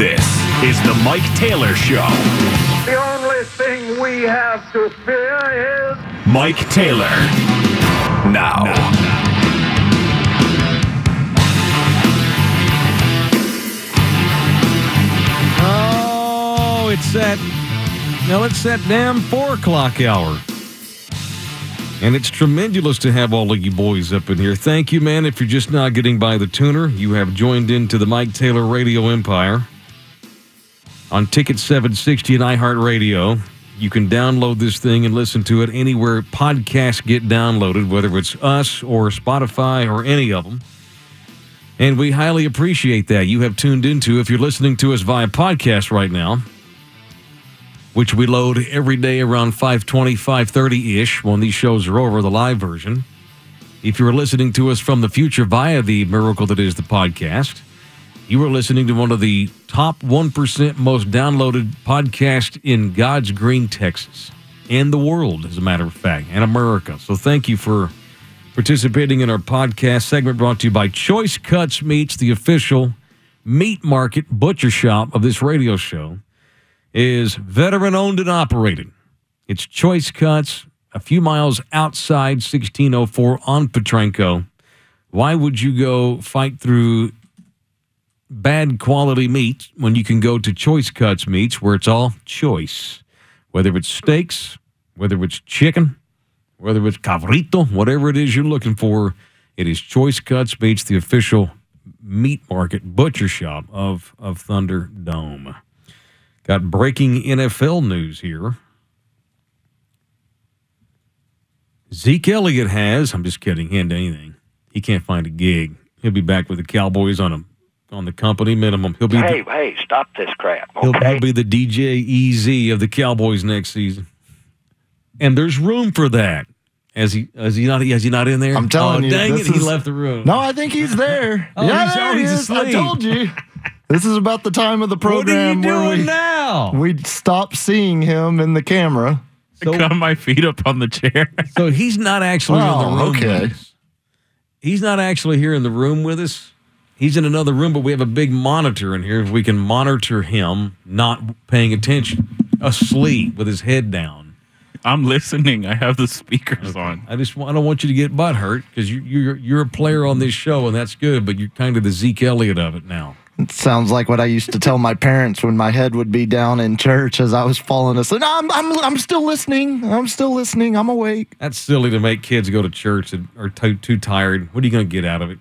This is the Mike Taylor Show. The only thing we have to fear is Mike Taylor. Now. Oh, it's that. Now it's that damn four o'clock hour. And it's tremendous to have all of you boys up in here. Thank you, man. If you're just now getting by the tuner, you have joined into the Mike Taylor Radio Empire on Ticket 760 and iHeartRadio. You can download this thing and listen to it anywhere podcasts get downloaded, whether it's us or Spotify or any of them. And we highly appreciate that. You have tuned into, if you're listening to us via podcast right now, which we load every day around 520, 530-ish when these shows are over, the live version. If you're listening to us from the future via the miracle that is the podcast, you are listening to one of the top 1% most downloaded podcasts in God's green Texas and the world, as a matter of fact, and America. So thank you for participating in our podcast segment brought to you by Choice Cuts Meats, the official meat market butcher shop of this radio show, is veteran owned and operated. It's Choice Cuts, a few miles outside 1604 on Potranco. Why would you go fight through bad quality meat when you can go to Choice Cuts Meats where it's all choice? Whether it's steaks, whether it's chicken, whether it's cabrito, whatever it is you're looking for, it is Choice Cuts Meats, the official meat market butcher shop of, of Thunder Dome. Got breaking NFL news here. Zeke Elliott has, I'm just kidding, he ain't anything. He can't find a gig. He'll be back with the Cowboys on a on the company minimum. He'll be Hey, the, hey, stop this crap, he'll, he'll be the DJ EZ of the Cowboys next season. And there's room for that. As he is he not is he not in there? I'm telling oh, you, dang this it, he left the room. No, I think he's there. Oh, yeah, he's- there oh, he he's is. I told you. This is about the time of the program what are you program where doing we now? we stop seeing him in the camera. So- got my feet up on the chair. So he's not actually in Oh, the room okay. with us. He's not actually here in the room with us. He's in another room, but we have a big monitor in here. If We can monitor him not paying attention, asleep with his head down. I'm listening. I have the speakers on. I just want, I don't want you to get butt hurt because you, you're you're a player on this show and that's good, but you're kind of the Zeke Elliott of it now. It sounds like what I used to tell my parents when my head would be down in church as I was falling asleep. No, I'm, I'm, I'm still listening. I'm still listening. I'm awake. That's silly to make kids go to church and are too, too tired. What are you going to get out of it?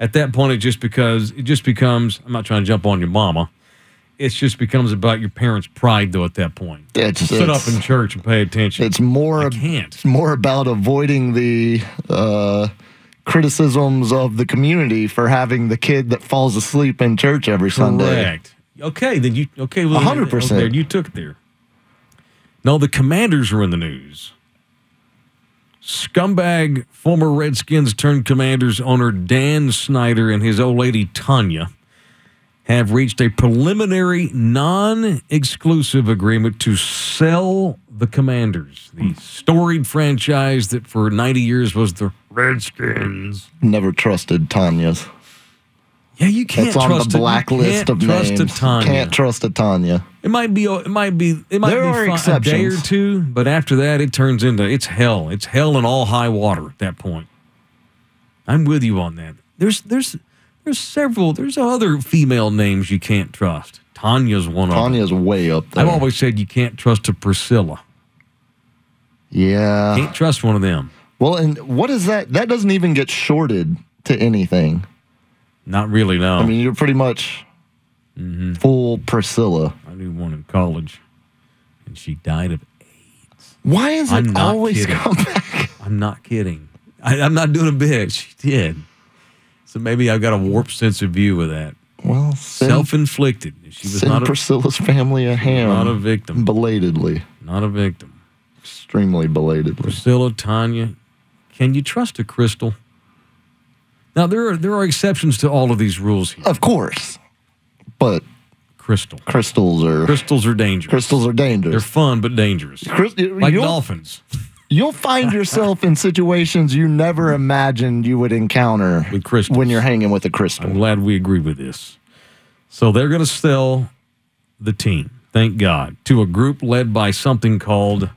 At that point, it just because it just becomes. I'm not trying to jump on your mama. It just becomes about your parents' pride, though. At that point, It's, just sit it's, up in church and pay attention. it's more I can't. it's more about avoiding the uh, criticisms of the community for having the kid that falls asleep in church every Sunday. Correct. Okay, then you okay? Well, 100%. okay, you took it there. No, the Commanders are in the news. Scumbag former Redskins turned Commanders owner Dan Snyder and his old lady Tanya have reached a preliminary non-exclusive agreement to sell the Commanders, the hmm. storied franchise that for 90 years was the Redskins. Never trusted Tanya's. Yeah, you can't It's on trust the a- you blacklist of trust names. Tanya. Can't trust a Tanya. It might be. It might be. It might There be are fun, a day or two, but after that, it turns into it's hell. It's hell and all high water at that point. I'm with you on that. There's there's there's several. There's other female names you can't trust. Tanya's one of them. Tanya's way up there. I've always said you can't trust a Priscilla. yeah. Can't trust one of them. Well, and what is that? That doesn't even get shorted to anything. Not really. No. I mean, you're pretty much Mm-hmm. full Priscilla. I knew one in college, and she died of. AIDS. Why is it I'm always kidding. come back? I'm not kidding. I, I'm not doing a bit. She did. So maybe I've got a warped sense of view of that. Well, send, Self-inflicted. She was send not a, Priscilla's family a ham. not a victim. Belatedly. Not a victim. Extremely belatedly. Priscilla, Tanya, can you trust a crystal? Now there are there are exceptions to all of these rules here. Of course. But Crystal. crystals are Crystals are dangerous. crystals are dangerous. They're fun but dangerous. Like dolphins. You'll find yourself in situations you never imagined you would encounter With crystals. when you're hanging with a crystal. I'm glad we agree with this. So they're going to sell the team, thank God, to a group led by something called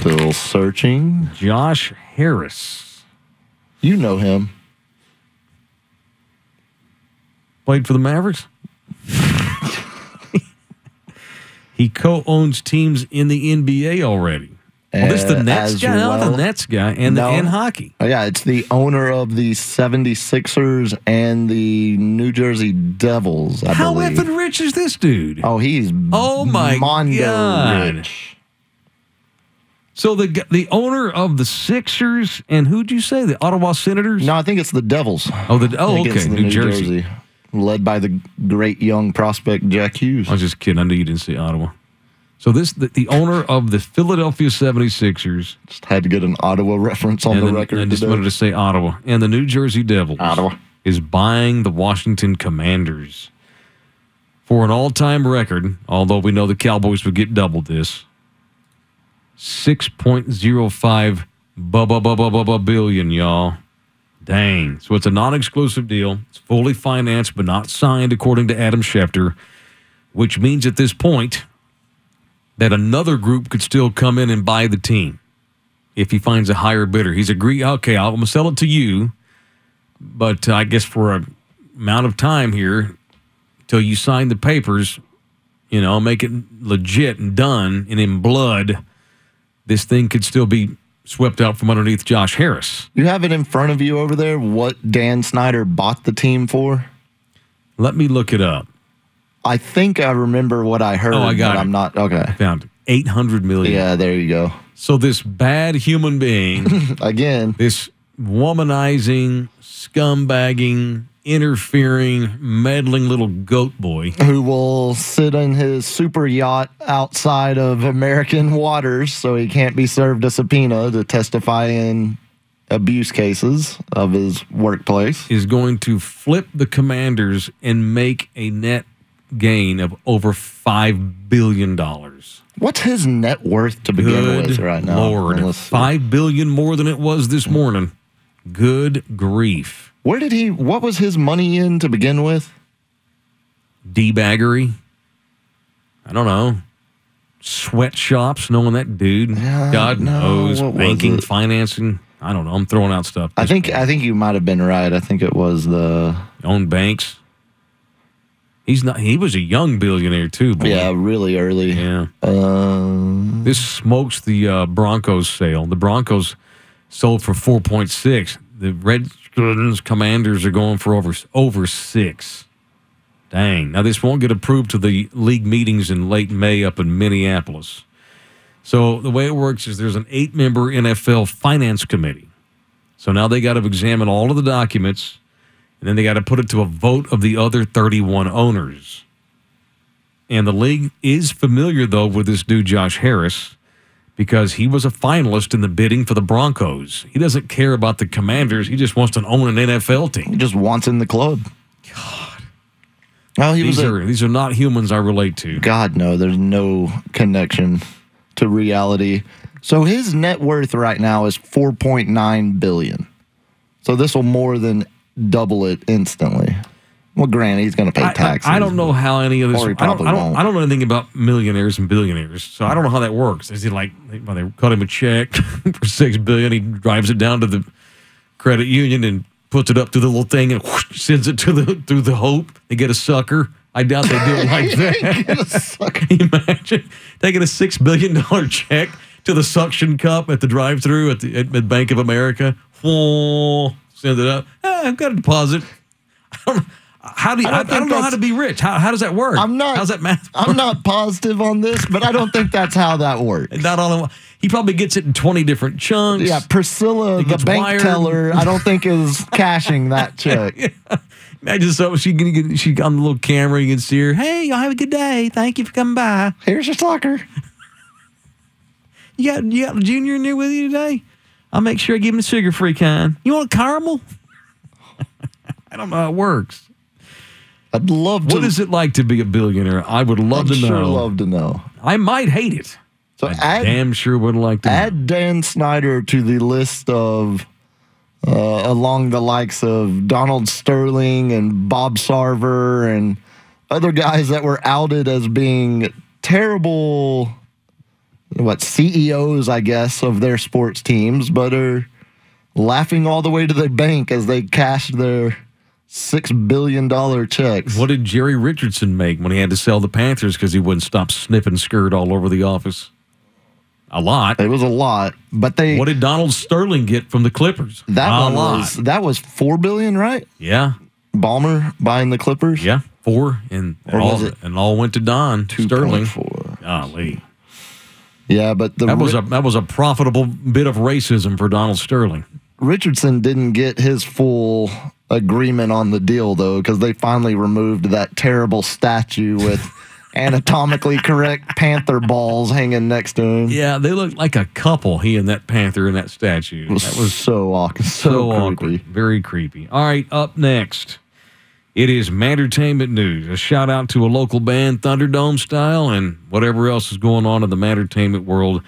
Still searching. Josh Harris. You know him. Played for the Mavericks. he co-owns teams in the NBA already. Well, this is the Uh, Nets as guy, not the. Nets guy, and No. and hockey. Oh, yeah, it's the owner of the 76ers and the New Jersey Devils, I How believe. effing rich is this dude? Oh, he's Oh, my Mondo God. rich. So the the owner of the Sixers and who'd you say the Ottawa Senators? No, I think it's the Devils. Oh, the oh okay, the New, Jersey. Led by the great young prospect Jack Hughes. I was just kidding. I knew you didn't say Ottawa. So this the, the owner of the Philadelphia 76ers Just had to get an Ottawa reference on and the record I just today. wanted to say Ottawa and the New Jersey Devils Ottawa. is buying the Washington Commanders for an all-time record, although we know the Cowboys would get double this. 6.05 bu- bu- bu- bu- bu- bu- billion, y'all. Dang. So it's a non-exclusive deal. It's fully financed but not signed according to Adam Schefter, which means at this point that another group could still come in and buy the team if he finds a higher bidder. He's agreed, okay, I'm going to sell it to you, but I guess for a amount of time here till you sign the papers, you know, make it legit and done and in blood, this thing could still be swept out from underneath Josh Harris. You have it in front of you over there what Dan Snyder bought the team for? Let me look it up. I think I remember what I heard, Oh, I got but it. I'm not okay. I Found it. 800 million. Yeah, there you go. So this bad human being, Again, this womanizing, scumbagging, interfering, meddling little goat boy who will sit in his super yacht outside of American waters so he can't be served a subpoena to testify in abuse cases of his workplace. is going to flip the commanders and make a net gain of over $5 billion. What's his net worth to begin Good with right now? Lord. 5 billion more than it was this morning. Good grief. Where did he? What was his money in to begin with? debaggery. I don't know. Sweatshops, knowing that dude. God no, knows. Banking, financing. I don't know. I'm throwing out stuff. I think I think you might have been right. I think it was the own banks. He's not. He was a young billionaire too. Boy. yeah really early. Yeah. Um, This smokes the uh, Broncos sale. The Broncos sold for 4.6. The Commanders are going for over over six. Dang. Now this won't get approved to the league meetings in late May up in Minneapolis. So the way it works is there's an eight-member NFL finance committee. So now they got to examine all of the documents, and then they got to put it to a vote of the other 31 owners. And the league is familiar, though, with this dude, Josh Harris, because he was a finalist in the bidding for the Broncos. He doesn't care about the commanders. He just wants to own an NFL team. he just wants in the club. God. Oh, he These was a, are, these are not humans I relate to. God no. There's no connection to reality. So his net worth right now is 4.9 billion. So this will more than double it instantly. Well, granted, he's going to pay I, I- taxes. I don't know how any of this. Or he I don't, probably I, don't, won't. I don't know anything about millionaires and billionaires, so I don't know how that works. Is he like well, they cut him a check for six billion? He drives it down to the credit union and puts it up to the little thing and whoosh, sends it to the through the hope. They get a sucker. I doubt they do it like that. Sucker. Can you imagine taking a six billion dollar check to the suction cup at the drive-through at the at, at Bank of America? Whoa, send it up. Ah, I've got a deposit. I don't, how do you, I I don't, don't I don't know how to be rich. How, how does that work? I'm not- How's that math? I'm not positive on this, but I don't think that's how that works. Not all in one. He probably gets it in twenty different chunks. Yeah, Priscilla, the bank wired. teller, I don't think is cashing that check. Imagine so she can get she on the little camera. You can see her. Hey, y'all have a good day. Thank you for coming by. Here's your sucker. You got you got junior in there with you today? I'll make sure I give him the sugar free kind. You want a caramel? I don't know how it works. I'd love to. What is it like to be a billionaire? I would love I'd to know. sure love to know. I might hate it. So I add, damn sure would like to. know. add Dan Snyder to the list of uh, along the likes of Donald Sterling and Bob Sarver and other guys that were outed as being terrible what CEOs I guess of their sports teams but are laughing all the way to the bank as they cashed their 6 billion dollar checks. What did Jerry Richardson make when he had to sell the Panthers because he wouldn't stop sniffing skirt all over the office? A lot. It was a lot, but they What did Donald Sterling get from the Clippers? that a one lot. was that was 4 billion, right? yeah, Ballmer buying the Clippers? yeah, four, and Or all and all went to Don Sterling. 2.4. Golly, Yeah, but the that was a that was a profitable bit of racism for Donald Sterling. Richardson didn't get his full agreement on the deal though because they finally removed that terrible statue with anatomically correct panther balls hanging next to him. Yeah, they looked like a couple. He and that panther in that statue. Was, that was so awkward, so, so creepy. awkward. Very creepy. All right, up next. It is Mattertainment News. A shout out to a local band, Thunderdome style, and whatever else is going on in the Mattertainment world.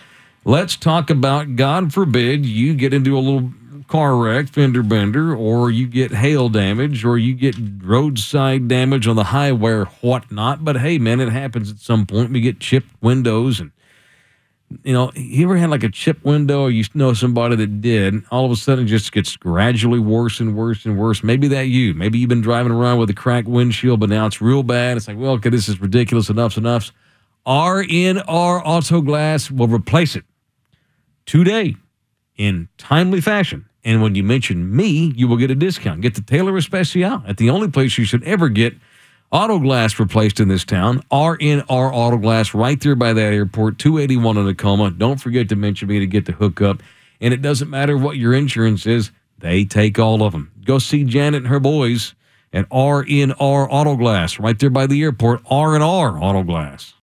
Let's talk about, God forbid, you get into a little car wreck, fender bender, or you get hail damage, or you get roadside damage on the highway or whatnot. But hey, man, it happens at some point. We get chipped windows and you know, you ever had like a chip window or you know somebody that did, all of a sudden it just gets gradually worse and worse and worse. Maybe that you. Maybe you've been driving around with a cracked windshield, but now it's real bad. It's like, well, okay, this is ridiculous. Enough's enough. RNR Auto Glass will replace it today in timely fashion. And when you mention me, you will get a discount. Get the Taylor Especial at the only place you should ever get auto glass replaced in this town. RNR Auto Glass right there by that airport, 281 in Tacoma. Don't forget to mention me to get the hookup. And it doesn't matter what your insurance is, they take all of them. Go see Janet and her boys at RNR Auto Glass right there by the airport, R&R Auto Glass.